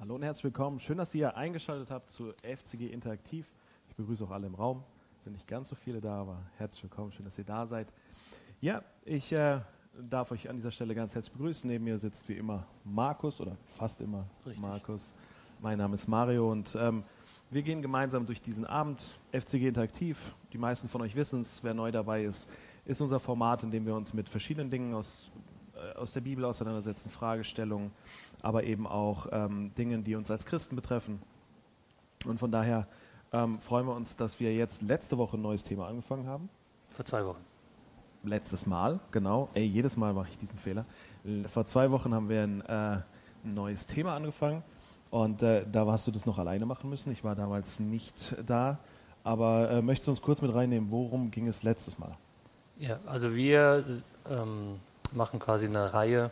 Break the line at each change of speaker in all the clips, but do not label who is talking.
Hallo und herzlich willkommen. Schön, dass ihr eingeschaltet habt zu FCG Interaktiv. Ich begrüße auch alle im Raum. Es sind nicht ganz so viele da, aber herzlich willkommen. Schön, dass ihr da seid. Ja, ich äh, darf euch an dieser Stelle ganz herzlich begrüßen. Neben mir sitzt wie immer Markus oder fast immer Richtig. Markus. Mein Name ist Mario und ähm, wir gehen gemeinsam durch diesen Abend. FCG Interaktiv. Die meisten von euch wissen es, wer neu dabei ist, ist unser Format, in dem wir uns mit verschiedenen Dingen aus, aus der Bibel auseinandersetzen, Fragestellungen aber eben auch ähm, Dingen, die uns als Christen betreffen. Und von daher ähm, freuen wir uns, dass wir jetzt letzte Woche ein neues Thema angefangen haben.
Vor zwei Wochen.
Letztes Mal, genau. Ey, jedes Mal mache ich diesen Fehler. Vor zwei Wochen haben wir ein, äh, neues Thema angefangen und äh, da hast du das noch alleine machen müssen. Ich war damals nicht da. Aber äh, möchtest du uns kurz mit reinnehmen, worum ging es letztes Mal?
Ja, also wir ähm, machen quasi eine Reihe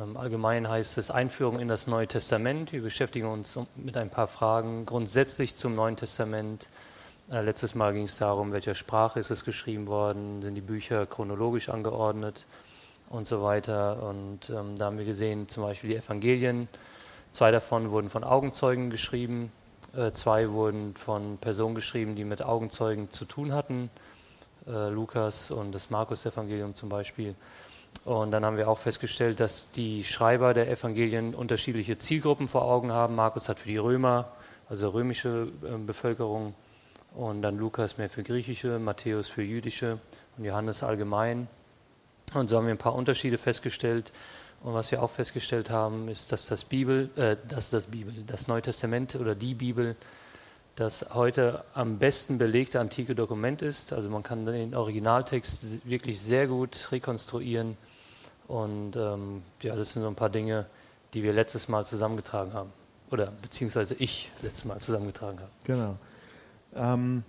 ähm, allgemein heißt es Einführung in das Neue Testament. Wir beschäftigen uns mit ein paar Fragen grundsätzlich zum Neuen Testament. Äh, letztes Mal ging es darum, welcher Sprache ist es geschrieben worden, sind die Bücher chronologisch angeordnet und so weiter. Und ähm, da haben wir gesehen, zum Beispiel die Evangelien. Zwei davon wurden von Augenzeugen geschrieben, äh, zwei wurden von Personen geschrieben, die mit Augenzeugen zu tun hatten. Äh, Lukas und das Markus-Evangelium zum Beispiel. Und dann haben wir auch festgestellt, dass die Schreiber der Evangelien unterschiedliche Zielgruppen vor Augen haben. Markus hat für die Römer, also römische äh, Bevölkerung, und dann Lukas mehr für griechische, Matthäus für jüdische und Johannes allgemein. Und so haben wir ein paar Unterschiede festgestellt. Und was wir auch festgestellt haben, ist, dass das Bibel, äh, dass das Bibel, das Neue Testament oder die Bibel das heute am besten belegte antike Dokument ist. Also man kann den Originaltext wirklich sehr gut rekonstruieren und ähm, ja, das sind so ein paar Dinge, die wir letztes Mal zusammengetragen haben. Oder beziehungsweise ich letztes Mal zusammengetragen habe.
Genau. Ähm,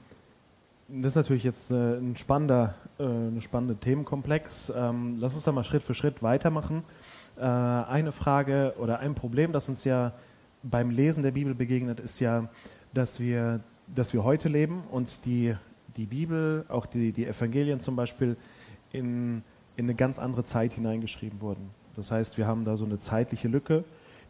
das ist natürlich jetzt äh, ein spannender, äh, ein spannender Themenkomplex. Ähm, lass uns da mal Schritt für Schritt weitermachen. Äh, eine Frage oder ein Problem, das uns ja beim Lesen der Bibel begegnet, ist ja, dass wir, dass wir heute leben und die, die Bibel, auch die, die Evangelien zum Beispiel, in in eine ganz andere Zeit hineingeschrieben wurden. Das heißt, wir haben da so eine zeitliche Lücke,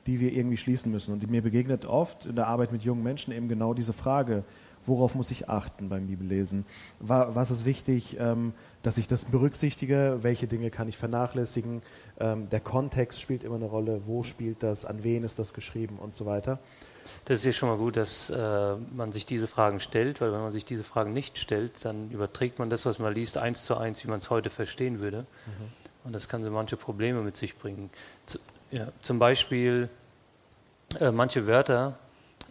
die wir irgendwie schließen müssen. Und mir begegnet oft in der Arbeit mit jungen Menschen eben genau diese Frage, worauf muss ich achten beim Bibellesen? Was ist wichtig, ähm, dass ich das berücksichtige? Welche Dinge kann ich vernachlässigen? Ähm, der Kontext spielt immer eine Rolle. Wo spielt das? An wen ist das geschrieben? Und so weiter.
Das ist ja schon mal gut, dass äh, man sich diese Fragen stellt, weil wenn man sich diese Fragen nicht stellt, dann überträgt man das, was man liest, eins zu eins, wie man es heute verstehen würde. Mhm. Und das kann so manche Probleme mit sich bringen. Zu, ja, zum Beispiel, äh, manche Wörter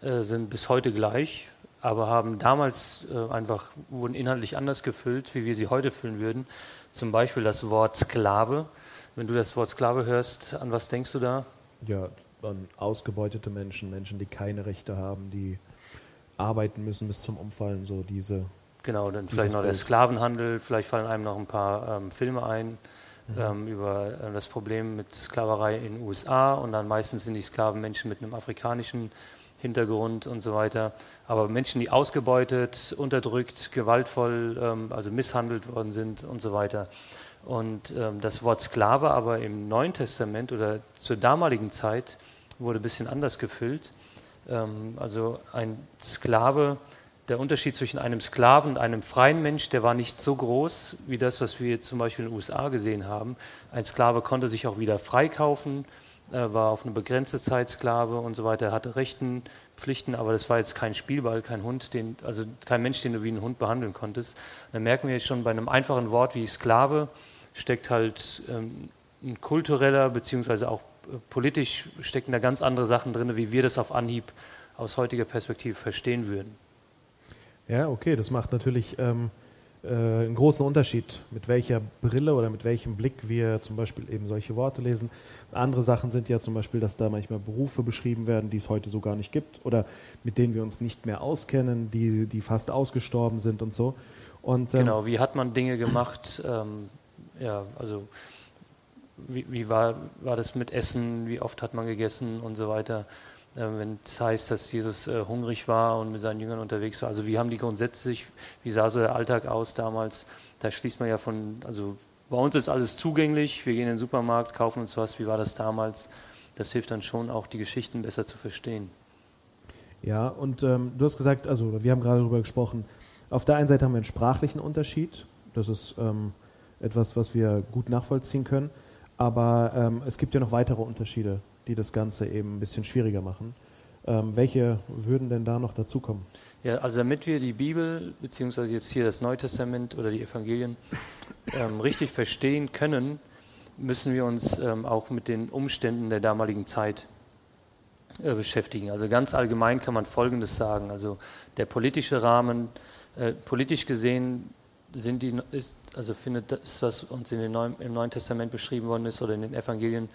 äh, sind bis heute gleich, aber haben damals äh, einfach, wurden inhaltlich anders gefüllt, wie wir sie heute füllen würden. Zum Beispiel das Wort Sklave. Wenn du das Wort Sklave hörst, an was denkst du da?
Ja, an ausgebeutete Menschen, Menschen, die keine Rechte haben, die arbeiten müssen bis zum Umfallen, so diese.
Genau, dann vielleicht noch der Sklavenhandel, vielleicht fallen einem noch ein paar ähm, Filme ein mhm. ähm, über äh, das Problem mit Sklaverei in den USA und dann meistens sind die Sklaven Menschen mit einem afrikanischen Hintergrund und so weiter. Aber Menschen, die ausgebeutet, unterdrückt, gewaltvoll, ähm, also misshandelt worden sind und so weiter. Und ähm, das Wort Sklave aber im Neuen Testament oder zur damaligen Zeit wurde ein bisschen anders gefüllt. Ähm, also ein Sklave, der Unterschied zwischen einem Sklaven und einem freien Mensch, der war nicht so groß wie das, was wir zum Beispiel in den USA gesehen haben. Ein Sklave konnte sich auch wieder freikaufen, äh, war auf eine begrenzte Zeit Sklave und so weiter, hatte Rechten, Pflichten, aber das war jetzt kein Spielball, kein Hund, den, also kein Mensch, den du wie einen Hund behandeln konntest. Da merken wir jetzt schon bei einem einfachen Wort wie Sklave, steckt halt ähm, ein kultureller beziehungsweise auch politisch stecken da ganz andere Sachen drin, wie wir das auf Anhieb aus heutiger Perspektive verstehen würden.
Ja, okay, das macht natürlich ähm, äh, einen großen Unterschied, mit welcher Brille oder mit welchem Blick wir zum Beispiel eben solche Worte lesen. Andere Sachen sind ja zum Beispiel, dass da manchmal Berufe beschrieben werden, die es heute so gar nicht gibt oder mit denen wir uns nicht mehr auskennen, die, die fast ausgestorben sind und so.
Und, ähm, genau, wie hat man Dinge gemacht? Ähm, ja, also wie, wie, war, war das mit Essen, wie oft hat man gegessen und so weiter. Äh, wenn es heißt, dass Jesus äh, hungrig war und mit seinen Jüngern unterwegs war. Also wie haben die grundsätzlich, wie sah so der Alltag aus damals? Da schließt man ja von, also bei uns ist alles zugänglich, wir gehen in den Supermarkt, kaufen uns was, wie war das damals? das hilft dann schon auch, die Geschichten besser zu verstehen.
Ja, und ähm, du hast gesagt, also wir haben gerade darüber gesprochen, auf der einen Seite haben wir einen sprachlichen Unterschied, das ist ähm, etwas, was wir gut nachvollziehen können, aber ähm, es gibt ja noch weitere Unterschiede, die das Ganze eben ein bisschen schwieriger machen. Ähm, welche würden denn da noch dazukommen?
Ja, also damit wir die Bibel, beziehungsweise jetzt hier das Neue Testament oder die Evangelien ähm, richtig verstehen können, müssen wir uns ähm, auch mit den Umständen der damaligen Zeit äh, beschäftigen. Also ganz allgemein kann man Folgendes sagen. Also der politische Rahmen, äh, politisch gesehen sind die, ist, also findet das, was uns in den Neuen, im Neuen Testament beschrieben worden ist oder in den Evangelien,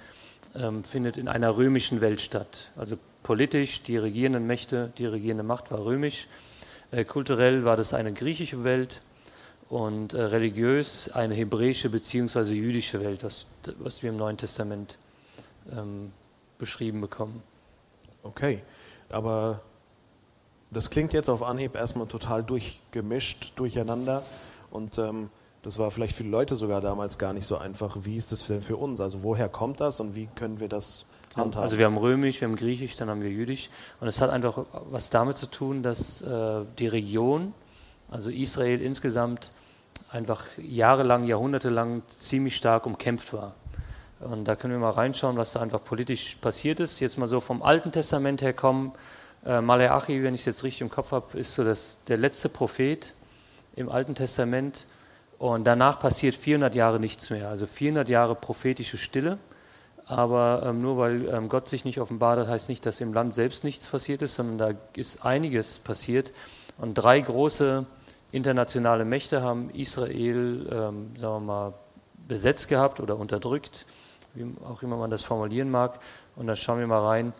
ähm, findet in einer römischen Welt statt. Also politisch, die regierenden Mächte, die regierende Macht war römisch. Äh, kulturell war das eine griechische Welt und äh, religiös eine hebräische bzw. jüdische Welt, das, was wir im Neuen Testament ähm, beschrieben bekommen.
Okay, aber das klingt jetzt auf Anhieb erstmal total durchgemischt, durcheinander und ähm, das war vielleicht für die Leute sogar damals gar nicht so einfach. Wie ist das denn für uns? Also woher kommt das und wie können wir das handhaben?
Also wir haben Römisch, wir haben Griechisch, dann haben wir Jüdisch und es hat einfach was damit zu tun, dass äh, die Region, also Israel insgesamt, einfach jahrelang, jahrhundertelang ziemlich stark umkämpft war. Und da können wir mal reinschauen, was da einfach politisch passiert ist. Jetzt mal so vom Alten Testament her kommen. Äh, Maleachi, wenn ich es jetzt richtig im Kopf habe, ist so das, der letzte Prophet im Alten Testament. Und danach passiert 400 Jahre nichts mehr. Also 400 Jahre prophetische Stille. Aber ähm, nur weil ähm, Gott sich nicht offenbart hat, heißt nicht, dass im Land selbst nichts passiert ist, sondern da ist einiges passiert. Und drei große internationale Mächte haben Israel, ähm, sagen wir mal, besetzt gehabt oder unterdrückt, wie auch immer man das formulieren mag. Und da schauen wir mal rein.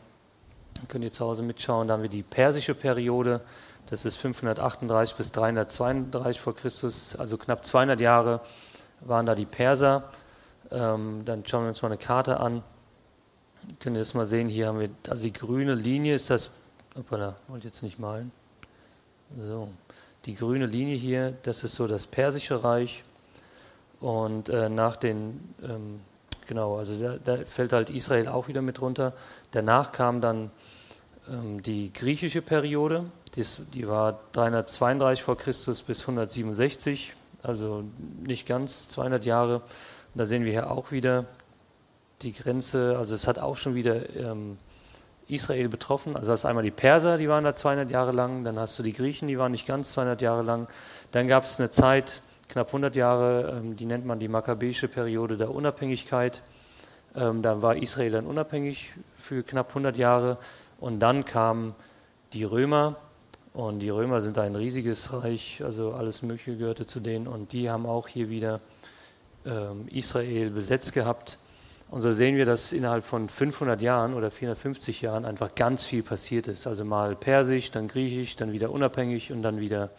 Könnt ihr zu Hause mitschauen. Da haben wir die persische Periode. Das ist 538 bis 332 vor Christus, also knapp 200 Jahre waren da die Perser. Ähm, dann schauen wir uns mal eine Karte an. Könnt ihr das mal sehen? Hier haben wir, also die grüne Linie ist das. Hoppala, wollte jetzt nicht malen. So, die grüne Linie hier, das ist so das Persische Reich. Und äh, nach den, ähm, genau, also da, da, fällt halt Israel auch wieder mit runter. Danach kam dann die griechische Periode, die war 332 vor Christus bis 167, also nicht ganz 200 Jahre. Da sehen wir hier auch wieder die Grenze, also es hat auch schon wieder ähm, Israel betroffen. Also hast einmal die Perser, die waren da 200 Jahre lang, dann hast du die Griechen, die waren nicht ganz 200 Jahre lang. Dann gab es eine Zeit, knapp 100 Jahre, ähm, die nennt man die makkabäische Periode der Unabhängigkeit. Ähm, da war Israel dann unabhängig für knapp 100 Jahre. Und dann kamen die Römer. Und die Römer sind ein riesiges Reich, also alles Mögliche gehörte zu denen. Und die haben auch hier wieder ähm, Israel besetzt gehabt. Und so sehen wir, dass innerhalb von 500 Jahren oder 450 Jahren einfach ganz viel passiert ist. Also mal Persisch, dann Griechisch, dann wieder unabhängig und dann wieder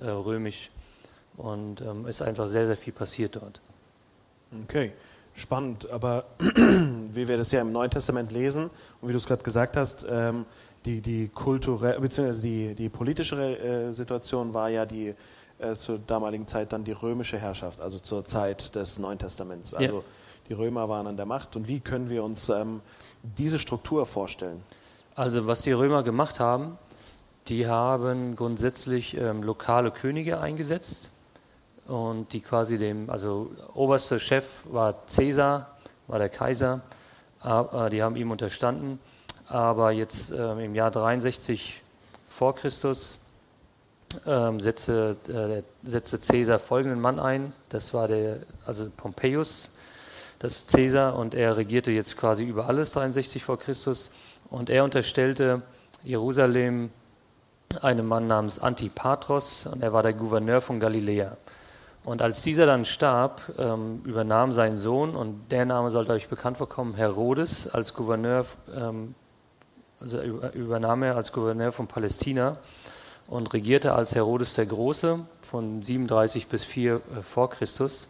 äh, Römisch. Und ähm, ist einfach sehr, sehr viel passiert dort.
Okay, spannend. Aber wie wir das ja im Neuen Testament lesen und wie du es gerade gesagt hast, ähm, die, die kulturelle bzw. Die, die politische äh, Situation war ja die äh, zur damaligen Zeit dann die römische Herrschaft, also zur Zeit des Neuen Testaments. Also ja die Römer waren an der Macht. Und wie können wir uns ähm, diese Struktur vorstellen?
Also was die Römer gemacht haben, die haben grundsätzlich ähm, lokale Könige eingesetzt und die quasi dem, also oberster Chef war Caesar, war der Kaiser, äh, die haben ihm unterstanden. Aber jetzt äh, im Jahr 63 vor Christus ähm, setzte, äh, setzte Caesar folgenden Mann ein, das war der, also Pompeius, das Caesar und er regierte jetzt quasi über alles 63 vor Christus. Und er unterstellte Jerusalem einem Mann namens Antipatros. Und er war der Gouverneur von Galiläa. Und als dieser dann starb, ähm, übernahm sein Sohn, und der Name sollte euch bekannt vorkommen, Herodes, als Gouverneur, ähm, also übernahm er als Gouverneur von Palästina und regierte als Herodes der Große von 37 bis 4 äh, vor Christus.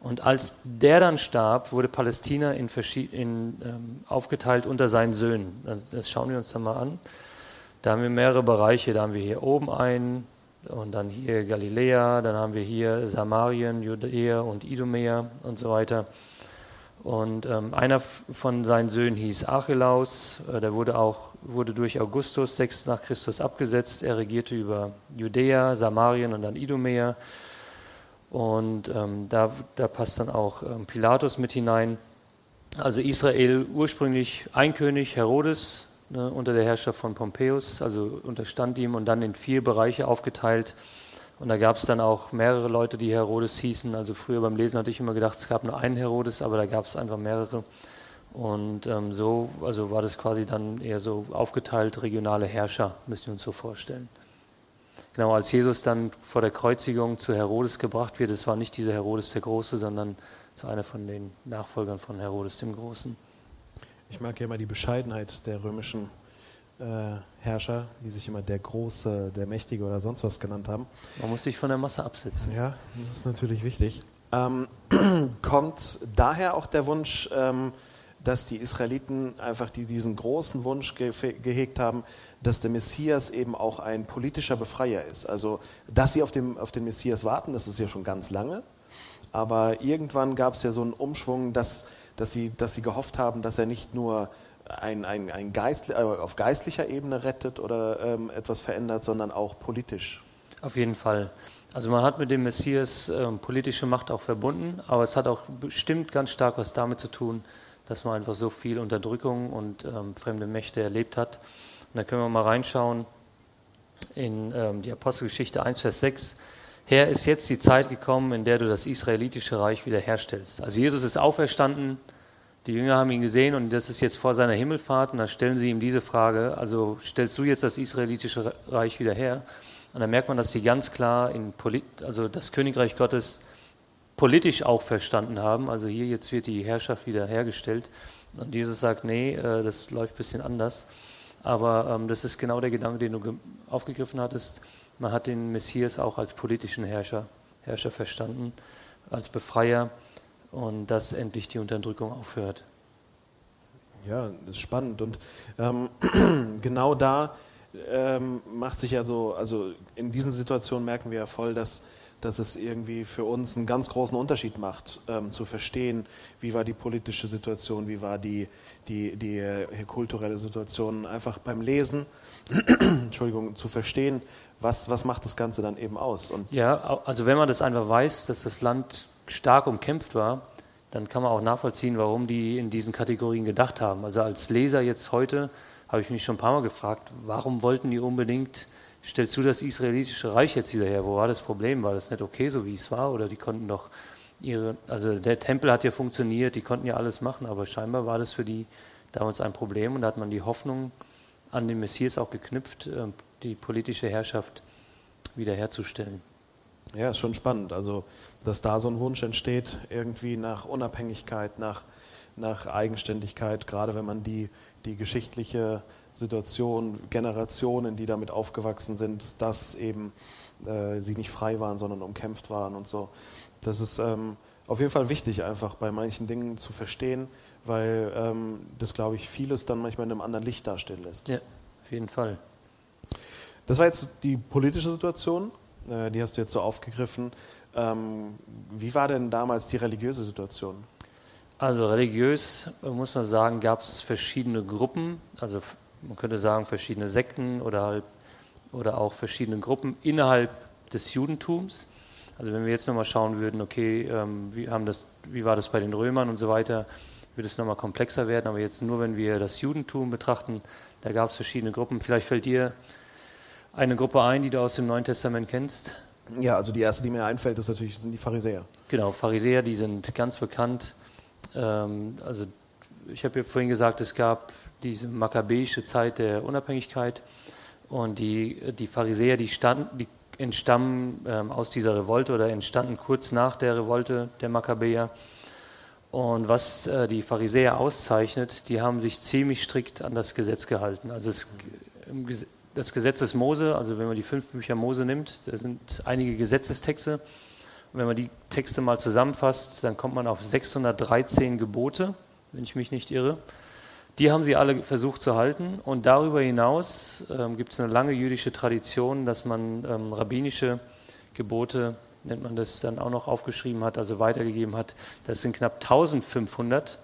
Und als der dann starb, wurde Palästina in in, ähm, aufgeteilt unter seinen Söhnen. Das, das, schauen wir uns dann mal an. Da haben wir mehrere Bereiche. Da haben wir hier oben einen und dann hier Galiläa, dann haben wir hier Samarien, Judäa und Idumea und so weiter. Und ähm, einer von seinen Söhnen hieß Archelaus, äh, der wurde auch wurde durch Augustus 6 nach Christus abgesetzt. Er regierte über Judäa, Samarien und dann Idumea. Und ähm, da, da passt dann auch ähm, Pilatus mit hinein. Also Israel ursprünglich ein König, Herodes, ne, unter der Herrschaft von Pompeius, also unterstand ihm und dann in vier Bereiche aufgeteilt. Und da gab es dann auch mehrere Leute, die Herodes hießen. Also früher beim Lesen hatte ich immer gedacht, es gab nur einen Herodes, aber da gab es einfach mehrere. Und ähm, so also war das quasi dann eher so aufgeteilt, regionale Herrscher, müssen wir uns so vorstellen. Genau, als Jesus dann vor der Kreuzigung zu Herodes gebracht wird, es war nicht dieser Herodes der Große, sondern so einer von den Nachfolgern von Herodes dem Großen.
Ich mag ja immer die Bescheidenheit der römischen äh, Herrscher, die sich immer der Große, der Mächtige oder sonst was genannt haben.
Man muss sich von der Masse absetzen.
Ja, das ist natürlich wichtig. Ähm, kommt daher auch der Wunsch, ähm, dass die Israeliten einfach die, diesen großen Wunsch ge gehegt haben, dass der Messias eben auch ein politischer Befreier ist. Also, dass sie auf, dem, auf den Messias warten, das ist ja schon ganz lange. Aber irgendwann gab es ja so einen Umschwung, dass, dass, sie, dass sie gehofft haben, dass er nicht nur ein, ein, ein Geist, äh, auf geistlicher Ebene rettet oder ähm, etwas verändert, sondern auch politisch.
Auf jeden Fall. Also man hat mit dem Messias ähm, politische Macht auch verbunden, aber es hat auch bestimmt ganz stark was damit zu tun, dass man einfach so viel Unterdrückung und ähm, fremde Mächte erlebt hat. Und da können wir mal reinschauen in ähm, die Apostelgeschichte 1, Vers 6. Herr, ist jetzt die Zeit gekommen, in der du das israelitische Reich wiederherstellst. Also Jesus ist auferstanden, die Jünger haben ihn gesehen und das ist jetzt vor seiner Himmelfahrt und da stellen sie ihm diese Frage, also stellst du jetzt das israelitische Reich wieder her? Und da merkt man, dass sie ganz klar also das Königreich Gottes politisch auch verstanden haben. Also hier jetzt wird die Herrschaft wieder hergestellt. Und Jesus sagt, nee, äh, das läuft ein bisschen anders. Aber ähm, das ist genau der Gedanke, den du aufgegriffen hattest. Man hat den Messias auch als politischen Herrscher, Herrscher verstanden, als Befreier und dass endlich die Unterdrückung aufhört.
Ja, das ist spannend. Und ähm, genau da ähm, macht sich ja so, also in diesen Situationen merken wir ja voll, dass, dass es irgendwie für uns einen ganz großen Unterschied macht, ähm, zu verstehen, wie war die politische Situation, wie war die, die, die äh, kulturelle Situation, einfach beim Lesen, Entschuldigung, zu verstehen, was, was macht das Ganze dann eben aus.
Und ja, also wenn man das einfach weiß, dass das Land stark umkämpft war, dann kann man auch nachvollziehen, warum die in diesen Kategorien gedacht haben. Also als Leser jetzt heute habe ich mich schon ein paar Mal gefragt, warum wollten die unbedingt, stellst du das israelitische Reich jetzt wieder her? Wo war das Problem? War das nicht okay, so wie es war? Oder die konnten doch ihre, also der Tempel hat ja funktioniert, die konnten ja alles machen, aber scheinbar war das für die damals ein Problem und da hat man die Hoffnung an den Messias auch geknüpft, ähm, die politische Herrschaft wiederherzustellen.
Ja, ist schon spannend. Also, dass da so ein Wunsch entsteht, irgendwie nach Unabhängigkeit, nach, nach Eigenständigkeit, gerade wenn man die, die geschichtliche Situation, Generationen, die damit aufgewachsen sind, dass eben äh, sie nicht frei waren, sondern umkämpft waren und so. Das ist ähm, auf jeden Fall wichtig, einfach bei manchen Dingen zu verstehen, weil ähm, das, glaube ich, vieles dann manchmal in einem anderen Licht darstellen lässt.
Ja, auf jeden Fall.
Das war jetzt die politische Situation. Äh, die hast du jetzt so aufgegriffen. Ähm, wie war denn damals die religiöse Situation?
Also religiös, muss man sagen, gab es verschiedene Gruppen, also man könnte sagen verschiedene Sekten oder, halt, oder auch verschiedene Gruppen innerhalb des Judentums. Also wenn wir jetzt nochmal schauen würden, okay, ähm, wie, haben das, wie war das bei den Römern und so weiter, würde es nochmal komplexer werden. Aber jetzt nur, wenn wir das Judentum betrachten, da gab es verschiedene Gruppen. Vielleicht fällt dir eine Gruppe ein, die du aus dem Neuen Testament kennst?
Ja, also die erste, die mir einfällt, ist natürlich, sind die Pharisäer.
Genau, Pharisäer, die sind ganz bekannt. Ähm, also ich habe ja vorhin gesagt, es gab diese makkabäische Zeit der Unabhängigkeit und die, die Pharisäer, die, stand, die entstammen ähm, aus dieser Revolte oder entstanden kurz nach der Revolte der Makkabäer. Und was äh, die Pharisäer auszeichnet, die haben sich ziemlich strikt an das Gesetz gehalten. Also es, das Gesetz des Mose, also wenn man die fünf Bücher Mose nimmt, da sind einige Gesetzestexte. Und wenn man die Texte mal zusammenfasst, dann kommt man auf 613 Gebote, wenn ich mich nicht irre. Die haben sie alle versucht zu halten. Und darüber hinaus ähm, gibt es eine lange jüdische Tradition, dass man ähm, rabbinische Gebote nennt man das, dann auch noch aufgeschrieben hat, also weitergegeben hat. Das sind knapp 1500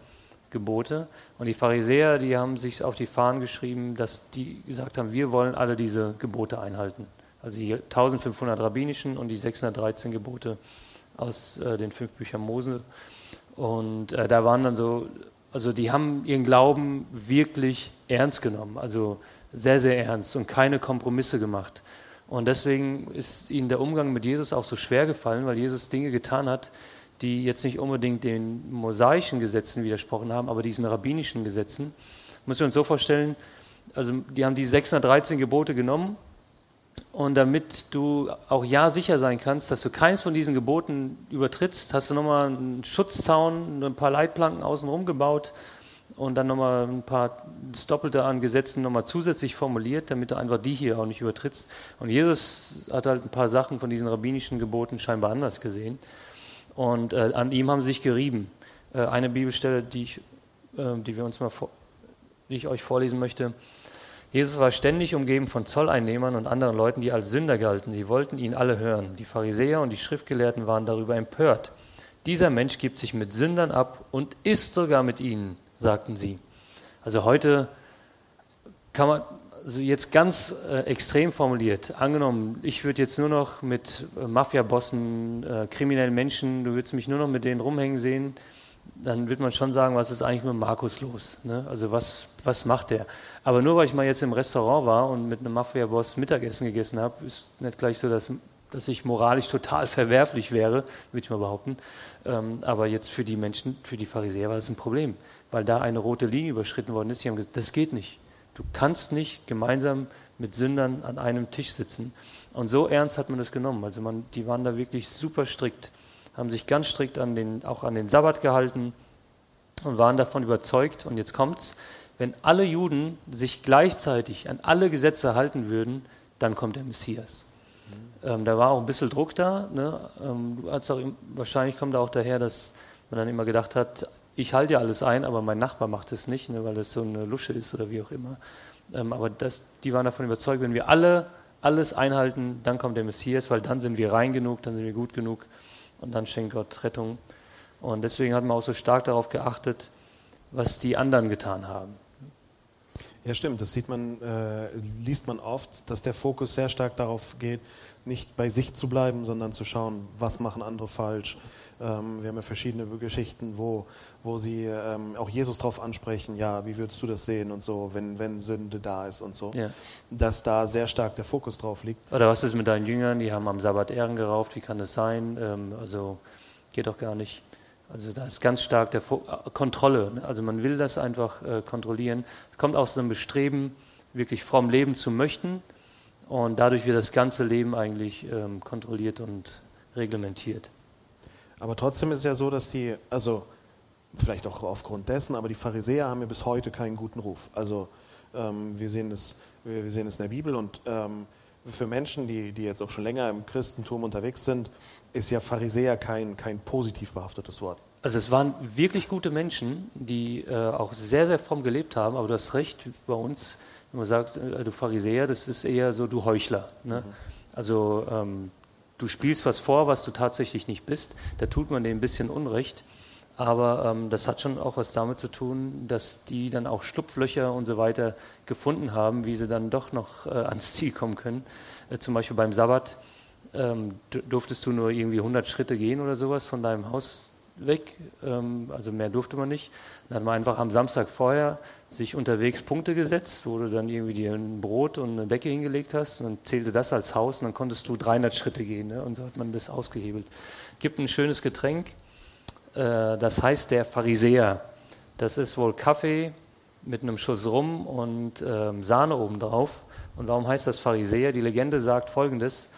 Gebote. Und die Pharisäer, die haben sich auf die Fahnen geschrieben, dass die gesagt haben, wir wollen alle diese Gebote einhalten. Also die 1500 rabbinischen und die 613 Gebote aus äh, den fünf Büchern Mose. Und äh, da waren dann so, also die haben ihren Glauben wirklich ernst genommen, also sehr, sehr ernst und keine Kompromisse gemacht. Und deswegen ist ihnen der Umgang mit Jesus auch so schwer gefallen, weil Jesus Dinge getan hat, die jetzt nicht unbedingt den mosaischen Gesetzen widersprochen haben, aber diesen rabbinischen Gesetzen. Müssen wir uns so vorstellen, also die haben die 613 Gebote genommen und damit du auch ja sicher sein kannst, dass du keins von diesen Geboten übertrittst, hast du nochmal einen Schutzzaun, ein paar Leitplanken außenrum gebaut und dann nochmal ein paar das Doppelte an Gesetzen nochmal zusätzlich formuliert, damit du einfach die hier auch nicht übertrittst. Und Jesus hat halt ein paar Sachen von diesen rabbinischen Geboten scheinbar anders gesehen. Und äh, an ihm haben sie sich gerieben. Äh, eine Bibelstelle, die, ich, äh, die wir uns mal die ich euch vorlesen möchte. Jesus war ständig umgeben von Zolleinnehmern und anderen Leuten, die als Sünder galten. Sie wollten ihn alle hören. Die Pharisäer und die Schriftgelehrten waren darüber empört. Dieser Mensch gibt sich mit Sündern ab und isst sogar mit ihnen, sagten sie. Also heute kann man, also jetzt ganz äh, extrem formuliert, angenommen, ich würde jetzt nur noch mit äh, Mafia-Bossen, äh, kriminellen Menschen, du würdest mich nur noch mit denen rumhängen sehen, dann wird man schon sagen, was ist eigentlich mit Markus los? Ne? Also was, was macht der? Aber nur weil ich mal jetzt im Restaurant war und mit einem Mafia-Boss Mittagessen gegessen habe, ist nicht gleich so, dass, dass ich moralisch total verwerflich wäre, würde ich mal behaupten. Ähm, aber jetzt für die Menschen, für die Pharisäer war das ein Problem, weil da eine rote Linie überschritten worden ist. Die haben gesagt, das geht nicht. Du kannst nicht gemeinsam mit Sündern an einem Tisch sitzen. Und so ernst hat man das genommen. Also man, die waren da wirklich super strikt, haben sich ganz strikt an den, auch an den Sabbat gehalten und waren davon überzeugt, und jetzt kommt's, wenn alle Juden sich gleichzeitig an alle Gesetze halten würden, dann kommt der Messias. Mhm. Ähm, da war auch ein bisschen Druck da. Ne? Ähm, auch, wahrscheinlich kommt da auch daher, dass man dann immer gedacht hat, ich halte ja alles ein, aber mein Nachbar macht es nicht, ne, weil das so eine Lusche ist oder wie auch immer. Ähm, aber das, die waren davon überzeugt, wenn wir alle alles einhalten, dann kommt der Messias, weil dann sind wir rein genug, dann sind wir gut genug und dann schenkt Gott Rettung. Und deswegen hat man auch so stark darauf geachtet, was die anderen getan haben.
Ja, stimmt. Das sieht man, äh, liest man oft, dass der Fokus sehr stark darauf geht, nicht bei sich zu bleiben, sondern zu schauen, was machen andere falsch, ähm, wir haben ja verschiedene Geschichten, wo, wo sie ähm, auch Jesus darauf ansprechen, ja, wie würdest du das sehen und so, wenn, wenn Sünde da ist und so. Ja. Dass da sehr stark der Fokus drauf liegt.
Oder was ist mit deinen Jüngern, die haben am Sabbat Ehren gerauft, wie kann das sein? Ähm, also geht doch gar nicht. Also da ist ganz stark der Fo äh, Kontrolle. Ne? Also man will das einfach äh, kontrollieren. Es kommt aus einem Bestreben, wirklich fromm leben zu möchten. Und dadurch wird das ganze Leben eigentlich ähm, kontrolliert und reglementiert.
Aber trotzdem ist es ja so, dass die, also vielleicht auch aufgrund dessen, aber die Pharisäer haben ja bis heute keinen guten Ruf. Also ähm, wir, sehen es, wir sehen es in der Bibel und ähm, für Menschen, die, die jetzt auch schon länger im Christentum unterwegs sind, ist ja Pharisäer kein, kein positiv behaftetes Wort.
Also es waren wirklich gute Menschen, die äh, auch sehr, sehr fromm gelebt haben, aber du hast recht, bei uns, wenn man sagt, äh, du Pharisäer, das ist eher so du Heuchler. Ne? Mhm. Also ähm, du spielst was vor, was du tatsächlich nicht bist. Da tut man dem ein bisschen Unrecht. Aber ähm, das hat schon auch was damit zu tun, dass die dann auch Schlupflöcher und so weiter gefunden haben, wie sie dann doch noch äh, ans Ziel kommen können. Äh, zum Beispiel beim Sabbat ähm, durftest du nur irgendwie 100 Schritte gehen oder sowas von deinem Haus weg. Ähm, also mehr durfte man nicht. Dann hat man einfach am Samstag vorher sich unterwegs Punkte gesetzt, wo du dann irgendwie dir ein Brot und eine Decke hingelegt hast und dann zählte das als Haus und dann konntest du 300 Schritte gehen ne? und so hat man das ausgehebelt. Gibt ein schönes Getränk, äh, das heißt der Pharisäer. Das ist wohl Kaffee mit einem Schuss Rum und ähm, Sahne obendrauf. Und warum heißt das Pharisäer? Die Legende sagt folgendes,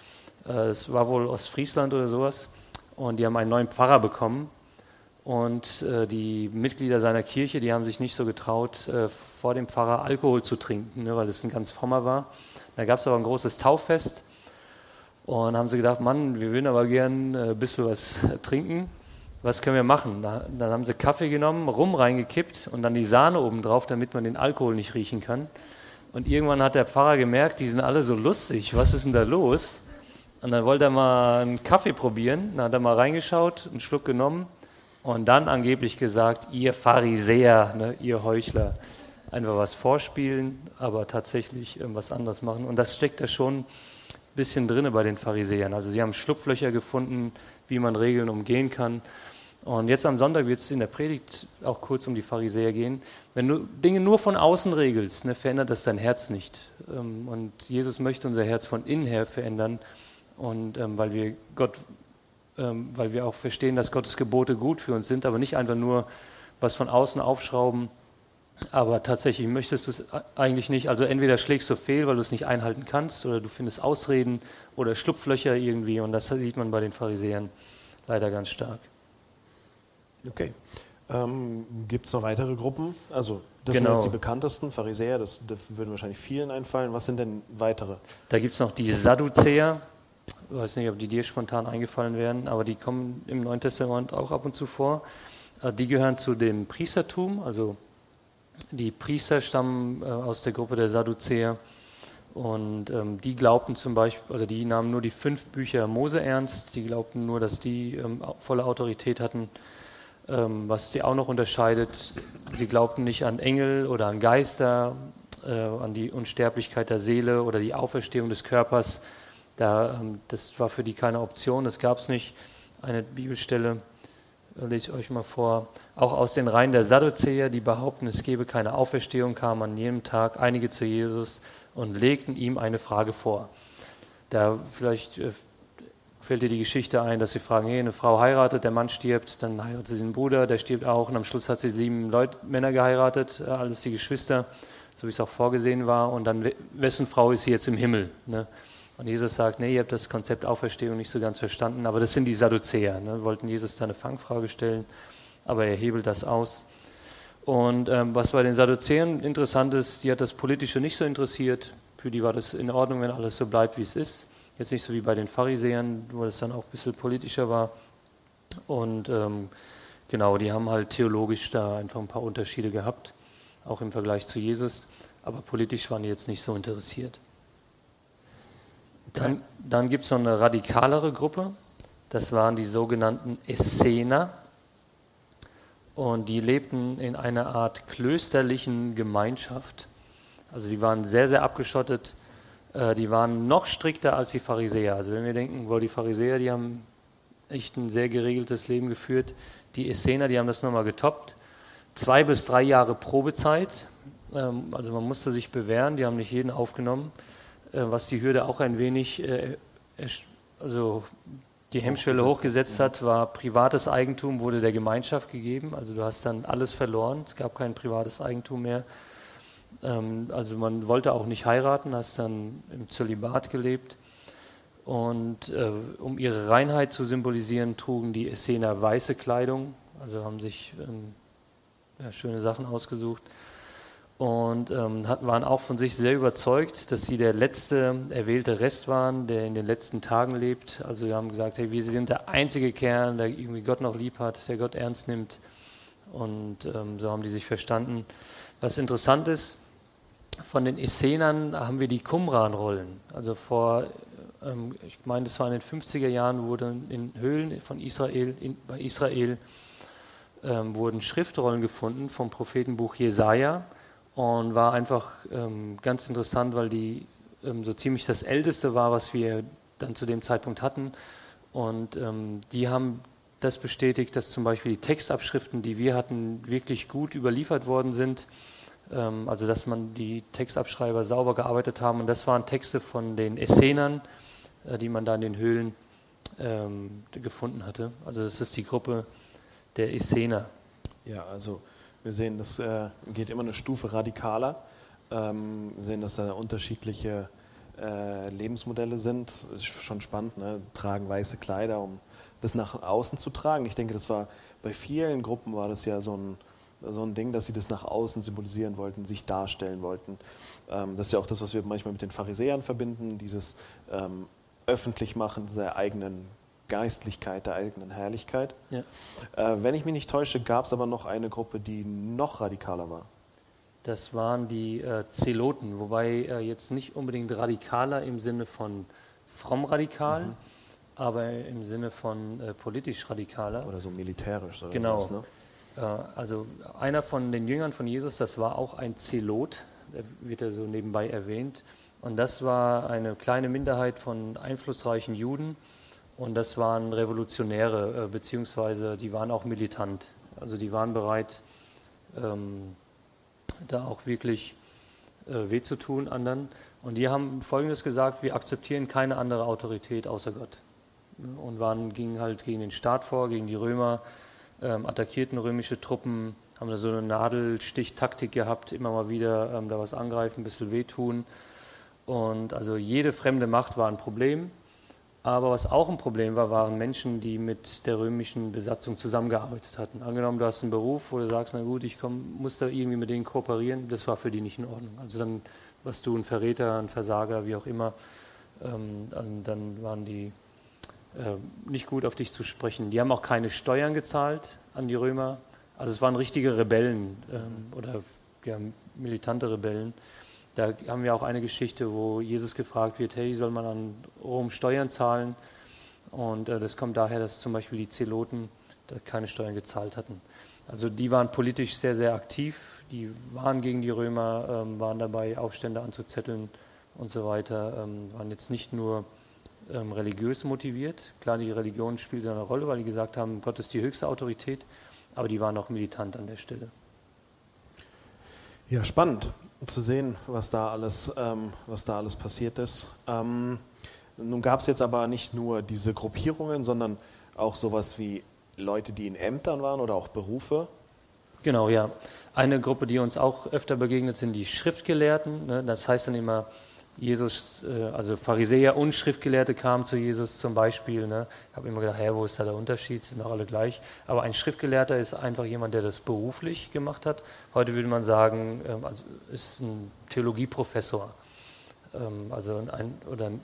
äh, es war wohl aus Friesland oder sowas und die haben einen neuen Pfarrer bekommen und äh, die Mitglieder seiner Kirche, die haben sich nicht so getraut, äh, vor dem Pfarrer Alkohol zu trinken, ne, weil das ein ganz frommer war. Da gab es aber ein großes Tauffest. Und haben sie gedacht, Mann, wir würden aber gern äh, ein bisschen was trinken. Was können wir machen? Da, dann haben sie Kaffee genommen, Rum reingekippt und dann die Sahne oben drauf, damit man den Alkohol nicht riechen kann. Und irgendwann hat der Pfarrer gemerkt, die sind alle so lustig, was ist denn da los? Und dann wollte er mal einen Kaffee probieren. Dann hat er mal reingeschaut, einen Schluck genommen und dann angeblich gesagt, ihr Pharisäer, ne, ihr Heuchler. Einfach was vorspielen, aber tatsächlich irgendwas anderes machen. Und das steckt da schon ein bisschen drin bei den Pharisäern. Also sie haben Schlupflöcher gefunden, wie man Regeln umgehen kann. Und jetzt am Sonntag wird es in der Predigt auch kurz um die Pharisäer gehen. Wenn du Dinge nur von außen regelst, ne, verändert das dein Herz nicht. Ähm, und Jesus möchte unser Herz von innen her verändern. Und ähm, weil wir Gott, ähm, weil wir auch verstehen, dass Gottes Gebote gut für uns sind, aber nicht einfach nur was von außen aufschrauben. Aber tatsächlich möchtest du es eigentlich nicht. Also entweder schlägst du fehl, weil du es nicht einhalten kannst, oder du findest Ausreden oder Schlupflöcher irgendwie. Und das sieht man bei den Pharisäern leider ganz stark.
Okay. Ähm, Gibt es noch weitere Gruppen? Also das genau. sind jetzt die bekanntesten, Pharisäer, das, das würden wahrscheinlich vielen einfallen. Was sind denn weitere?
Da gibt es noch die Sadduzäer. Weiß nicht, ob die dir spontan eingefallen wären, aber die kommen im Neuen Testament auch ab und zu vor. Äh, die gehören zu dem Priestertum, also die Priester stammen äh, aus der Gruppe der Sadduzäer. Und ähm, die glaubten zum Beispiel, oder die nahmen nur die fünf Bücher Mose ernst, die glaubten nur, dass die ähm, volle Autorität hatten ähm, was sie auch noch unterscheidet, sie glaubten nicht an Engel oder an Geister, äh, an die Unsterblichkeit der Seele oder die Auferstehung des Körpers. Da, ähm, das war für die keine Option, das gab es nicht. Eine Bibelstelle lese ich euch mal vor. Auch aus den Reihen der Sadduzäer, die behaupten, es gebe keine Auferstehung, kamen an jedem Tag einige zu Jesus und legten ihm eine Frage vor. Da vielleicht äh, fällt dir die Geschichte ein, dass sie fragen, hey, eine Frau heiratet, der Mann stirbt, dann heiratet sie einen Bruder, der stirbt auch und am Schluss hat sie sieben Leut Männer geheiratet, äh, alles die Geschwister, so wie es auch vorgesehen war und dann, wessen Frau ist sie jetzt im Himmel? Ne? Und Jesus sagt, nee, ihr habt das Konzept Auferstehung nicht so ganz verstanden, aber das sind die Sadduzäer, ne? wollten Jesus da eine Fangfrage stellen, aber er hebelt das aus. Und ähm, was bei den Sadduzäern interessant ist, die hat das Politische nicht so interessiert, für die war das in Ordnung, wenn alles so bleibt, wie es ist. Jetzt nicht so wie bei den Pharisäern, wo das dann auch ein bisschen politischer war. Und ähm, genau, die haben halt theologisch da einfach ein paar Unterschiede gehabt, auch im Vergleich zu Jesus. Aber politisch waren die jetzt nicht so interessiert. Dann, dann gibt es noch eine radikalere Gruppe. Das waren die sogenannten Essener. Und die lebten in einer Art klösterlichen Gemeinschaft. Also die waren sehr, sehr abgeschottet äh, die waren noch strikter als die Pharisäer. Also wenn wir denken, wo die Pharisäer, die haben echt ein sehr geregeltes Leben geführt. Die Essener, die haben das nochmal getoppt. Zwei bis drei Jahre Probezeit. Ähm, also man musste sich bewähren, die haben nicht jeden aufgenommen, was die Hürde auch ein wenig, äh, also die Hemmschwelle hochgesetzt hat, war privates Eigentum wurde der Gemeinschaft gegeben. Also du hast dann alles verloren, es gab kein privates Eigentum mehr. Ähm, also man wollte auch nicht heiraten, hast dann im Zölibat gelebt. Und äh, um ihre Reinheit zu symbolisieren, trugen die Essener weiße Kleidung, also haben sich ähm, ja, schöne Sachen ausgesucht und ähm, waren auch von sich sehr überzeugt, dass sie der letzte erwählte Rest waren, der in den letzten Tagen lebt. Also sie haben gesagt, hey, wir sind der einzige Kern, der irgendwie Gott noch lieb hat, der Gott ernst nimmt. Und ähm, so haben die sich verstanden. Was interessant ist, von den Essenern haben wir die Qumran-Rollen. Also vor, ähm, ich meine, das war in den 50er Jahren, wurden in Höhlen von Israel, in, bei Israel, ähm, wurden Schriftrollen gefunden vom Prophetenbuch Jesaja und war einfach ähm, ganz interessant, weil die ähm, so ziemlich das älteste war, was wir dann zu dem Zeitpunkt hatten. Und ähm, die haben das bestätigt, dass zum Beispiel die Textabschriften, die wir hatten, wirklich gut überliefert worden sind. Ähm, also dass man die Textabschreiber sauber gearbeitet haben. Und das waren Texte von den Essenern, äh, die man da in den Höhlen ähm, gefunden hatte. Also das ist die Gruppe der Essener.
Ja, also wir sehen, das äh, geht immer eine Stufe radikaler. Ähm, wir sehen, dass da unterschiedliche äh, Lebensmodelle sind. Ist schon spannend, ne? tragen weiße Kleider, um das nach außen zu tragen. Ich denke, das war bei vielen Gruppen war das ja so ein so ein Ding, dass sie das nach außen symbolisieren wollten, sich darstellen wollten. Ähm, das ist ja auch das, was wir manchmal mit den Pharisäern verbinden, dieses ähm, Öffentlichmachen der eigenen Geistlichkeit, der eigenen Herrlichkeit. Ja. Äh, wenn ich mich nicht täusche, gab es aber noch eine Gruppe, die noch radikaler war.
Das waren die äh, Zeloten, wobei äh, jetzt nicht unbedingt radikaler im Sinne von fromm radikal, mhm. aber im Sinne von äh, politisch radikaler.
Oder so militärisch oder
genau. was, ne? Äh, also einer von den Jüngern von Jesus, das war auch ein Zelot, der wird er so nebenbei erwähnt. Und das war eine kleine Minderheit von einflussreichen Juden und das waren Revolutionäre, äh, beziehungsweise die waren auch militant. Also die waren bereit, ähm, da auch wirklich äh, weh zu tun anderen. Und die haben Folgendes gesagt, wir akzeptieren keine andere Autorität außer Gott. Und waren, gingen halt gegen den Staat vor, gegen die Römer, ähm, attackierten römische Truppen, haben da so eine Nadelstichtaktik gehabt, immer mal wieder ähm, da was angreifen, ein bisschen wehtun. Und also jede fremde Macht war ein Problem. Aber was auch ein Problem war, waren Menschen, die mit der römischen Besatzung zusammengearbeitet hatten. Angenommen, du hast einen Beruf, wo du sagst, na gut, ich komm, muss da irgendwie mit denen kooperieren, das war für die nicht in Ordnung. Also dann warst du ein Verräter, ein Versager, wie auch immer. Ähm, dann waren die äh, nicht gut auf dich zu sprechen. Die haben auch keine Steuern gezahlt an die Römer. Also es waren richtige Rebellen ähm, oder ja, militante Rebellen. Da haben wir auch eine Geschichte, wo Jesus gefragt wird, hey, soll man an Rom Steuern zahlen? Und äh, das kommt daher, dass zum Beispiel die Zeloten keine Steuern gezahlt hatten. Also die waren politisch sehr, sehr aktiv, die waren gegen die Römer, ähm, waren dabei, Aufstände anzuzetteln und so weiter, ähm, waren jetzt nicht nur ähm, religiös motiviert. Klar, die Religion spielte eine Rolle, weil die gesagt haben, Gott ist die höchste Autorität, aber die waren auch militant an der Stelle.
Ja, spannend zu sehen, was da alles, ähm, was da alles passiert ist. Ähm, nun gab es jetzt aber nicht nur diese Gruppierungen, sondern auch sowas wie Leute, die in Ämtern waren oder auch Berufe.
Genau, ja. Eine Gruppe, die uns auch öfter begegnet, sind die Schriftgelehrten. Ne? Das heißt dann immer, Jesus, äh, also Pharisäer und Schriftgelehrte kamen zu Jesus zum Beispiel. Ne? Ich habe immer gedacht, hey, wo ist da der Unterschied? Sind doch alle gleich. Aber ein Schriftgelehrter ist einfach jemand, der das beruflich gemacht hat. Heute würde man sagen, ähm, also ist ein Theologieprofessor. Ähm, also ein, oder ein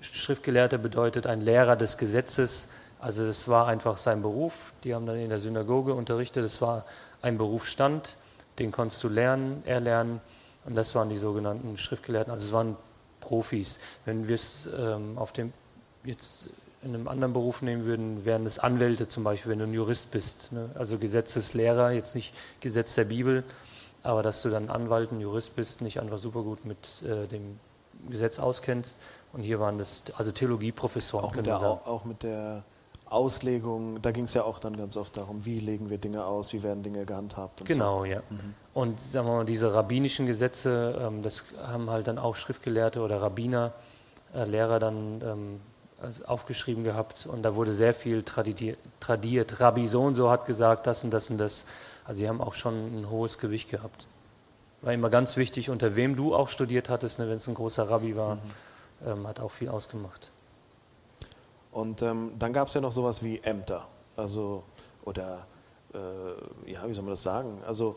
Schriftgelehrter bedeutet ein Lehrer des Gesetzes. Also es war einfach sein Beruf. Die haben dann in der Synagoge unterrichtet. Es war ein Berufsstand, den konntest du lernen, erlernen und das waren die sogenannten Schriftgelehrten, also es waren Profis. Wenn wir es ähm, auf dem jetzt in einem anderen Beruf nehmen würden, wären es Anwälte zum Beispiel, wenn du ein Jurist bist. Ne? Also Gesetzeslehrer, jetzt nicht Gesetz der Bibel, aber dass du dann Anwalt, ein Jurist bist, nicht einfach super gut mit äh, dem Gesetz auskennst. Und hier waren das also Theologieprofessoren.
Auch mit, der, auch mit der Auslegung, da ging es ja auch dann ganz oft darum, wie legen wir Dinge aus, wie werden Dinge gehandhabt.
genau, so. ja. Mhm. Und sagen wir mal, diese rabbinischen Gesetze, ähm, das haben halt dann auch Schriftgelehrte oder Rabbiner, äh, Lehrer dann ähm, aufgeschrieben gehabt und da wurde sehr viel tradiert, tradiert. Rabbi so und so hat gesagt, das und das und das. Also sie haben auch schon ein hohes Gewicht gehabt. War immer ganz wichtig, unter wem du auch studiert hattest, ne, wenn es ein großer Rabbi war, mhm. ähm, hat auch viel ausgemacht.
Und ähm, dann gab es ja noch sowas wie Ämter, also oder äh, ja, wie soll man das sagen? Also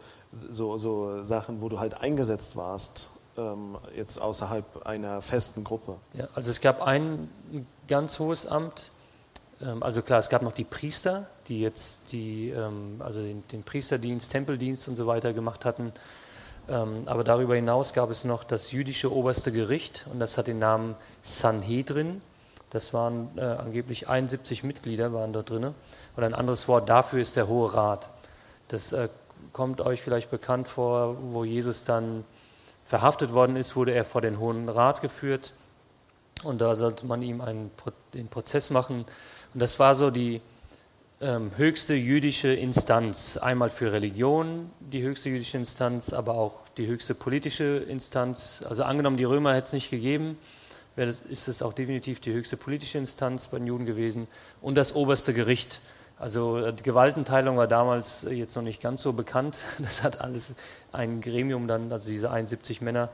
so, so Sachen, wo du halt eingesetzt warst, ähm, jetzt außerhalb einer festen Gruppe.
Ja, also es gab ein ganz hohes Amt. Ähm, also klar, es gab noch die Priester, die jetzt die, ähm, also den, den, Priesterdienst, Tempeldienst und so weiter gemacht hatten. Ähm, aber darüber hinaus gab es noch das jüdische oberste Gericht und das hat den Namen Sanhedrin. Das waren äh, angeblich 71 Mitglieder waren dort drin. Und ein anderes Wort dafür ist der Hohe Rat. Das äh, kommt euch vielleicht bekannt vor, wo Jesus dann verhaftet worden ist, wurde er vor den Hohen Rat geführt. Und da sollte man ihm einen den Prozess machen. Und das war so die ähm, höchste jüdische Instanz. Einmal für Religion die höchste jüdische Instanz, aber auch die höchste politische Instanz. Also angenommen, die Römer hätte es nicht gegeben, ist es auch definitiv die höchste politische Instanz bei den Juden gewesen und das oberste Gericht. Also äh, die Gewaltenteilung war damals äh, jetzt noch nicht ganz so bekannt. Das hat alles ein Gremium dann, also diese 71 Männer.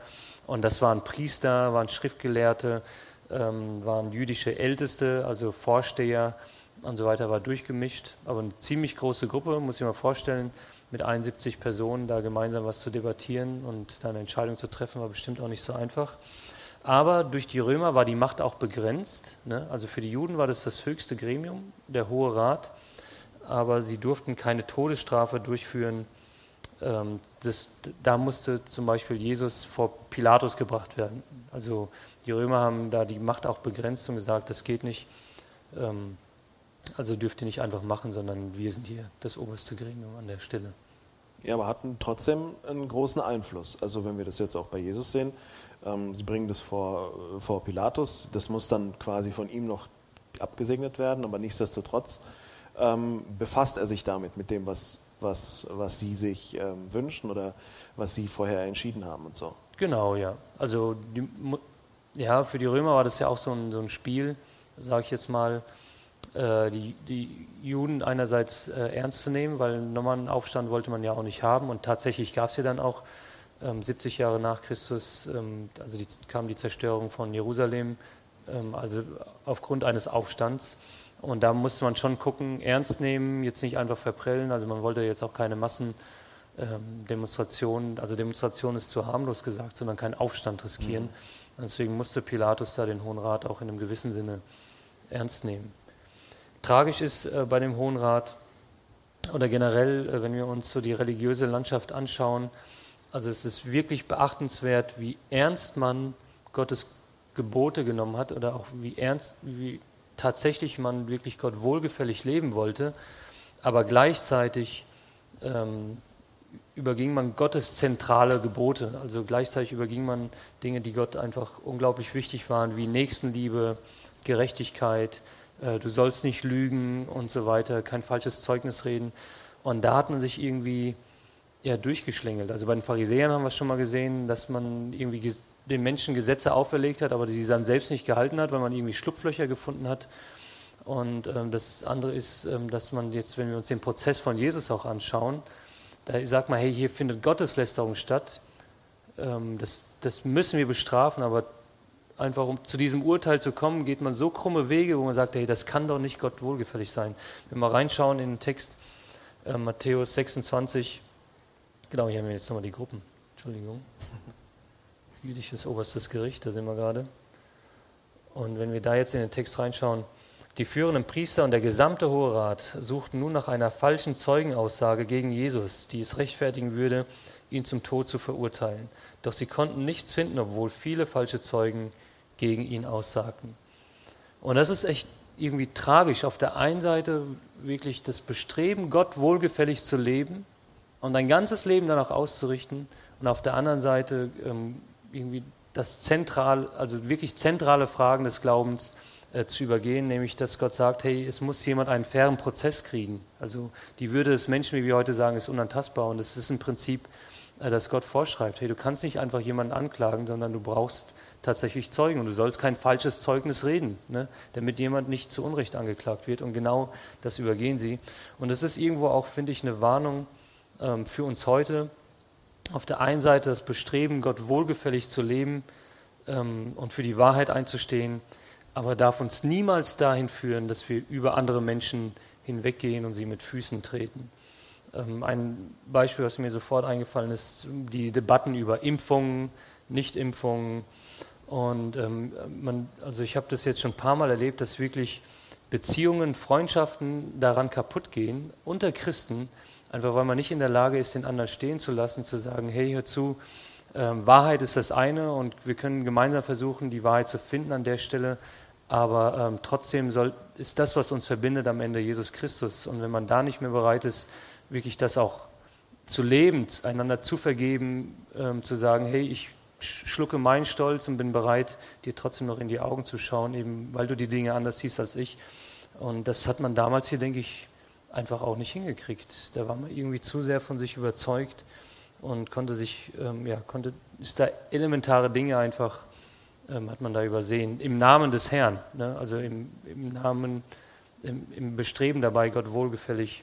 Und das waren Priester, waren Schriftgelehrte, ähm, waren jüdische Älteste, also Vorsteher und so weiter, war durchgemischt. Aber eine ziemlich große Gruppe, muss ich mir vorstellen, mit 71 Personen da gemeinsam was zu debattieren und dann eine Entscheidung zu treffen, war bestimmt auch nicht so einfach. Aber durch die Römer war die Macht auch begrenzt. Ne? Also für die Juden war das das höchste Gremium, der Hohe Rat. Aber sie durften keine Todesstrafe durchführen ähm, das, da musste zum Beispiel Jesus vor Pilatus gebracht werden. Also die Römer haben da die Macht auch begrenzt und gesagt, das geht nicht. Ähm, also dürft ihr nicht einfach machen, sondern wir sind hier das oberste Gremium an der Stelle.
Ja, aber hatten trotzdem einen großen Einfluss. Also wenn wir das jetzt auch bei Jesus sehen, sie bringen das vor, vor Pilatus, das muss dann quasi von ihm noch abgesegnet werden, aber nichtsdestotrotz ähm, befasst er sich damit, mit dem, was, was, was sie sich ähm, wünschen oder was sie vorher entschieden haben und so.
Genau, ja. Also die, ja, für die Römer war das ja auch so ein, so ein Spiel, sage ich jetzt mal, äh, die, die, Juden einerseits äh, ernst zu nehmen, weil einen normalen Aufstand wollte man ja auch nicht haben und tatsächlich gab es ja dann auch ähm, 70 Jahre nach Christus, ähm, also die, kam die Zerstörung von Jerusalem, ähm, also aufgrund eines Aufstands. Und da musste man schon gucken, ernst nehmen, jetzt nicht einfach verprellen. Also man wollte jetzt auch keine Massendemonstrationen, ähm, also Demonstration ist zu harmlos gesagt, sondern keinen Aufstand riskieren. Mhm. Deswegen musste Pilatus da den Hohen Rat auch in einem gewissen Sinne ernst nehmen. Tragisch ist äh, bei dem Hohen Rat oder generell, äh, wenn wir uns so die religiöse Landschaft anschauen, also es ist wirklich beachtenswert, wie ernst man Gottes Gebote genommen hat oder auch wie ernst, wie tatsächlich man wirklich Gott wohlgefällig leben wollte, aber gleichzeitig ähm, überging man Gottes zentrale Gebote. Also gleichzeitig überging man Dinge, die Gott einfach unglaublich wichtig waren, wie Nächstenliebe, Gerechtigkeit, äh, du sollst nicht lügen und so weiter, kein falsches Zeugnis reden. Und da hat man sich irgendwie ja, durchgeschlängelt. Also bei den Pharisäern haben wir es schon mal gesehen, dass man irgendwie den Menschen Gesetze auferlegt hat, aber die sie dann selbst nicht gehalten hat, weil man irgendwie Schlupflöcher gefunden hat. Und ähm, das andere ist, ähm, dass man jetzt, wenn wir uns den Prozess von Jesus auch anschauen, da sagt man, hey, hier findet Gotteslästerung statt. Ähm, das, das müssen wir bestrafen, aber einfach um zu diesem Urteil zu kommen, geht man so krumme Wege, wo man sagt, hey, das kann doch nicht Gott wohlgefällig sein. Wenn wir reinschauen in den Text äh, Matthäus 26, genau, hier haben wir jetzt nochmal die Gruppen, Entschuldigung. Jüdisches oberstes Gericht, da sind wir gerade. Und wenn wir da jetzt in den Text reinschauen, die führenden Priester und der gesamte Hohe Rat suchten nun nach einer falschen Zeugenaussage gegen Jesus, die es rechtfertigen würde, ihn zum Tod zu verurteilen. Doch sie konnten nichts finden, obwohl viele falsche Zeugen gegen ihn aussagten. Und das ist echt irgendwie tragisch. Auf der einen Seite wirklich das Bestreben, Gott wohlgefällig zu leben und ein ganzes Leben danach auszurichten. Und auf der anderen Seite ähm, irgendwie das zentral, also wirklich zentrale Fragen des Glaubens äh, zu übergehen, nämlich dass Gott sagt, hey, es muss jemand einen fairen Prozess kriegen. Also die Würde des Menschen, wie wir heute sagen, ist unantastbar und es ist ein Prinzip, äh, das Gott vorschreibt. Hey, du kannst nicht einfach jemanden anklagen, sondern du brauchst tatsächlich Zeugen und du sollst kein falsches Zeugnis reden, ne, damit jemand nicht zu Unrecht angeklagt wird und genau das übergehen sie. Und das ist irgendwo auch, finde ich, eine Warnung für uns heute. Auf der einen Seite das Bestreben, Gott wohlgefällig zu leben ähm, und für die Wahrheit einzustehen, aber darf uns niemals dahin führen, dass wir über andere Menschen hinweggehen und sie mit Füßen treten. Ähm, ein Beispiel, was mir sofort eingefallen ist, die Debatten über Impfungen, Nichtimpfungen. Und ähm, man, also ich habe das jetzt schon ein paar Mal erlebt, dass wirklich Beziehungen, Freundschaften daran kaputt gehen unter Christen, einfach weil man nicht in der Lage ist, den anderen stehen zu lassen, zu sagen, hey, hör zu, ähm, Wahrheit ist das eine und wir können gemeinsam versuchen, die Wahrheit zu finden an der Stelle, aber ähm, trotzdem soll, ist das, was uns verbindet, am Ende Jesus Christus. Und wenn man da nicht mehr bereit ist, wirklich das auch zu leben, einander zu vergeben, ähm, zu sagen, hey, ich schlucke meinen Stolz und bin bereit, dir trotzdem noch in die Augen zu schauen, eben weil du die Dinge anders siehst als ich. Und das hat man damals hier, denke ich, einfach auch nicht hingekriegt. Da war man irgendwie zu sehr von sich überzeugt und konnte sich, ähm, ja, konnte, ist da elementare Dinge einfach ähm, hat man da übersehen. Im Namen des Herrn, ne? also im, im Namen, im, im, Bestreben dabei, Gott wohlgefällig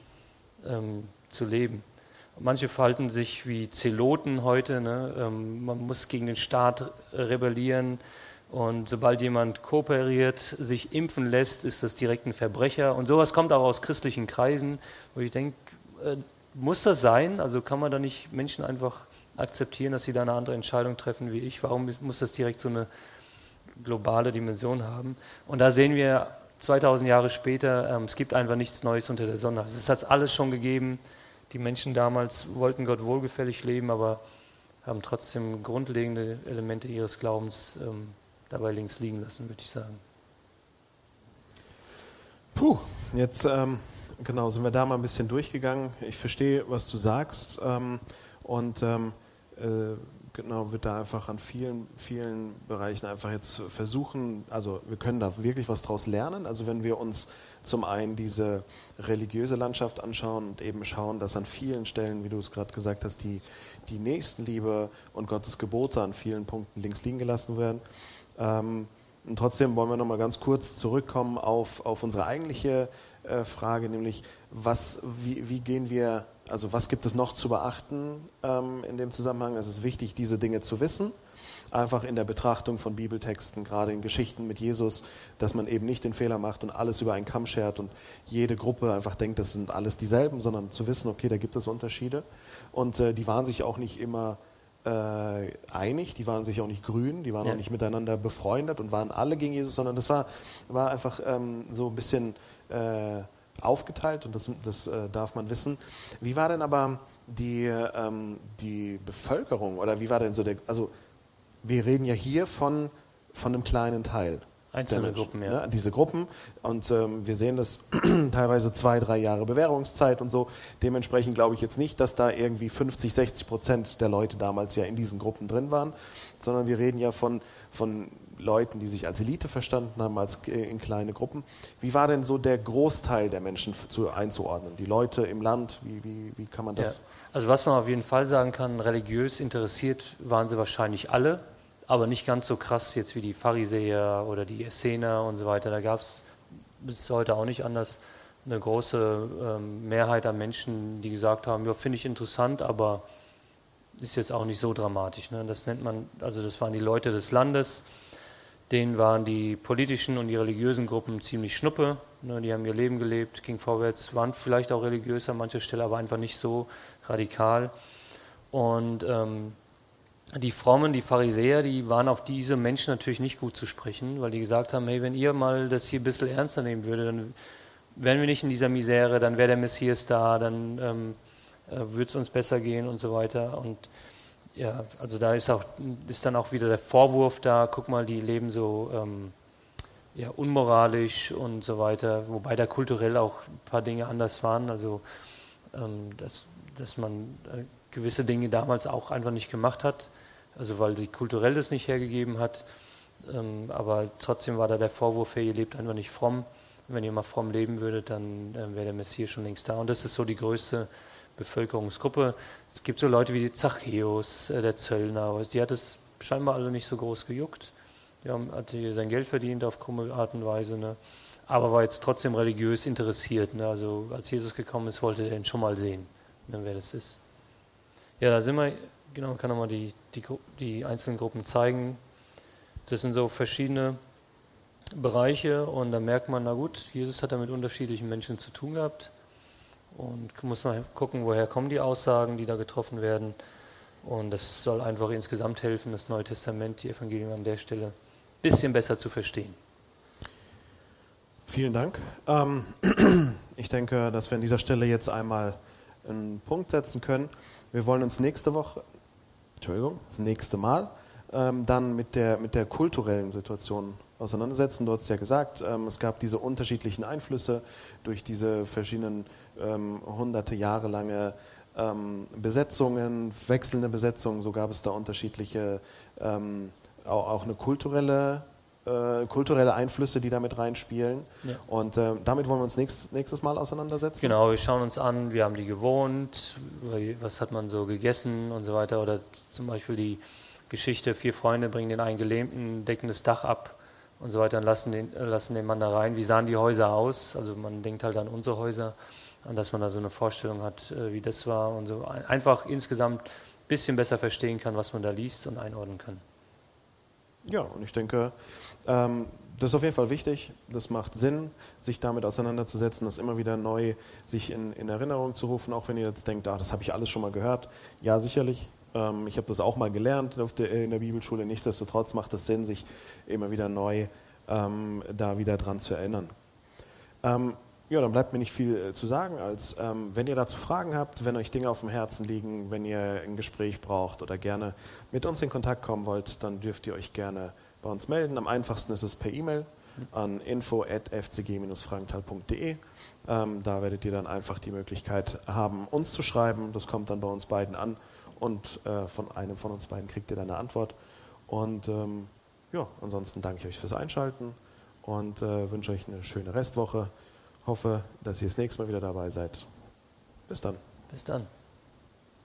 ähm, zu leben. Manche verhalten sich wie Zeloten heute. Ne? Ähm, man muss gegen den Staat rebellieren. Und sobald jemand kooperiert, sich impfen lässt, ist das direkt ein Verbrecher. Und sowas kommt auch aus christlichen Kreisen, wo ich denke, äh, muss das sein? Also kann man da nicht Menschen einfach akzeptieren, dass sie da eine andere Entscheidung treffen wie ich? Warum muss das direkt so eine globale Dimension haben. Und da sehen wir 2000 Jahre später, ähm, es gibt einfach nichts Neues unter der Sonne. Also es hat alles schon gegeben. die Menschen damals wollten Gott wohlgefällig leben, aber haben trotzdem grundlegende Elemente ihres Glaubens ähm, dabei links liegen lassen, würde ich sagen.
Puh, jetzt ähm, genau sind wir da mal ein bisschen durchgegangen. Ich verstehe, was du sagst ähm, und ähm, äh, genau wird da einfach an vielen, vielen Bereichen einfach jetzt versuchen, also wir können da wirklich was draus lernen. Also wenn wir uns zum einen diese religiöse Landschaft anschauen und eben schauen, dass an vielen Stellen, wie du es gerade gesagt hast, die, die Nächstenliebe und Gottes Gebote an vielen Punkten links liegen gelassen werden. Ähm, und trotzdem wollen wir nochmal ganz kurz zurückkommen auf, auf unsere eigentliche äh, Frage, nämlich was, wie, wie gehen wir also was gibt es noch zu beachten ähm, in dem Zusammenhang? Es ist wichtig, diese Dinge zu wissen, einfach in der Betrachtung von Bibeltexten, gerade in Geschichten mit Jesus, dass man eben nicht den Fehler macht und alles über einen Kamm schert und jede Gruppe einfach denkt, das sind alles dieselben, sondern zu wissen, okay, da gibt es Unterschiede. Und äh, die waren sich auch nicht immer äh, einig, die waren sich auch nicht grün, die waren ja. auch nicht miteinander befreundet und waren alle gegen Jesus, sondern das war, war einfach ähm, so ein bisschen... Äh, aufgeteilt und das, das äh, darf man wissen. Wie war denn aber die, ähm, die Bevölkerung oder wie war denn so der, also wir reden ja hier von, von einem kleinen Teil.
Einzelne Gruppen, ja.
Ne? Diese Gruppen und ähm, wir sehen das teilweise zwei, drei Jahre Bewährungszeit und so. Dementsprechend glaube ich jetzt nicht, dass da irgendwie 50, 60 Prozent der Leute damals ja in diesen Gruppen drin waren, sondern wir reden ja von, von Leuten, die sich als Elite verstanden haben, als äh, in kleine Gruppen. Wie war denn so der Großteil der Menschen zu, einzuordnen? Die Leute im Land, wie, wie, wie kann man das?
Ja. Also was man auf jeden Fall sagen kann, religiös interessiert waren sie wahrscheinlich alle, aber nicht ganz so krass jetzt wie die Pharisäer oder die Essener und so weiter. Da gab es bis heute auch nicht anders eine große ähm, Mehrheit an Menschen, die gesagt haben, ja, finde ich interessant, aber ist jetzt auch nicht so dramatisch. Ne? Das nennt man, also das waren die Leute des Landes, denen waren die politischen und die religiösen Gruppen ziemlich schnuppe. Ne, die haben ihr Leben gelebt, ging vorwärts, waren vielleicht auch religiös an mancher Stelle, aber einfach nicht so radikal. Und ähm, die Frommen, die Pharisäer, die waren auf diese Menschen natürlich nicht gut zu sprechen, weil die gesagt haben, hey, wenn ihr mal das hier ein bisschen ernster nehmen würdet, dann wären wir nicht in dieser Misere, dann wäre der Messias da, dann ähm, äh, würde es uns besser gehen und so weiter. Und ja, also da ist auch ist dann auch wieder der Vorwurf da, guck mal, die leben so ähm, ja, unmoralisch und so weiter, wobei da kulturell auch ein paar Dinge anders waren, also ähm, dass, dass man äh, gewisse Dinge damals auch einfach nicht gemacht hat, also weil sie kulturell das nicht hergegeben hat, ähm, aber trotzdem war da der Vorwurf, hey, ihr lebt einfach nicht fromm, wenn ihr mal fromm leben würdet, dann äh, wäre der Messias schon längst da und das ist so die größte Bevölkerungsgruppe. Es gibt so Leute wie Zachäus, äh, der Zöllner, die hat es scheinbar alle nicht so groß gejuckt. Die haben, hat hier sein Geld verdient auf krumme Art und Weise, ne? aber war jetzt trotzdem religiös interessiert. Ne? Also als Jesus gekommen ist, wollte er ihn schon mal sehen, ne, wer das ist. Ja, da sind wir, genau, kann nochmal die, die, die einzelnen Gruppen zeigen. Das sind so verschiedene Bereiche und da merkt man, na gut, Jesus hat da mit unterschiedlichen Menschen zu tun gehabt. Und muss man gucken, woher kommen die Aussagen, die da getroffen werden. Und das soll einfach insgesamt helfen, das Neue Testament, die Evangelien an der Stelle ein bisschen besser zu verstehen.
Vielen Dank. Ähm, ich denke, dass wir an dieser Stelle jetzt einmal einen Punkt setzen können. Wir wollen uns nächste Woche, Entschuldigung, das nächste Mal, ähm, dann mit der, mit der kulturellen Situation auseinandersetzen. Du hast ja gesagt, ähm, es gab diese unterschiedlichen Einflüsse durch diese verschiedenen ähm, hunderte Jahre lange ähm, Besetzungen, wechselnde Besetzungen, so gab es da unterschiedliche, ähm, auch, auch, eine kulturelle, äh, kulturelle Einflüsse, die damit reinspielen. Ja. Und äh, damit wollen wir uns nächst, nächstes Mal auseinandersetzen.
Genau, wir schauen uns an, wie haben die gewohnt, was hat man so gegessen und so weiter. Oder zum Beispiel die Geschichte, vier Freunde bringen den einen Gelähmten, decken das Dach ab und so weiter und lassen den, lassen den Mann da rein. Wie sahen die Häuser aus? Also man denkt halt an unsere Häuser, an dass man da so eine Vorstellung hat, äh, wie das war und so einfach insgesamt ein bisschen besser verstehen kann, was man da liest und einordnen kann.
Ja, und ich denke, ähm, das ist auf jeden Fall wichtig. Das macht Sinn, sich damit auseinanderzusetzen, das immer wieder neu sich in, in Erinnerung zu rufen, auch wenn ihr jetzt denkt, ah, das habe ich alles schon mal gehört. Ja, sicherlich. Ähm, ich habe das auch mal gelernt der, in der Bibelschule. Nichtsdestotrotz macht es Sinn, sich immer wieder neu ähm, da wieder dran zu erinnern. Ähm, ja, dann bleibt mir nicht viel äh, zu sagen, als ähm, wenn ihr dazu Fragen habt, wenn euch Dinge auf dem Herzen liegen, wenn ihr ein Gespräch braucht oder gerne mit uns in Kontakt kommen wollt, dann dürft ihr euch gerne bei uns melden. Am einfachsten ist es per E-Mail an info.fcg-frankenthal.de. Ähm, da werdet ihr dann einfach die Möglichkeit haben, uns zu schreiben. Das kommt dann bei uns beiden an und äh, von einem von uns beiden kriegt ihr dann eine Antwort. Und ähm, ja, ansonsten danke ich euch fürs Einschalten und äh, wünsche euch eine schöne Restwoche. Hoffe, dass ihr das nächste Mal wieder dabei seid. Bis dann.
Bis dann.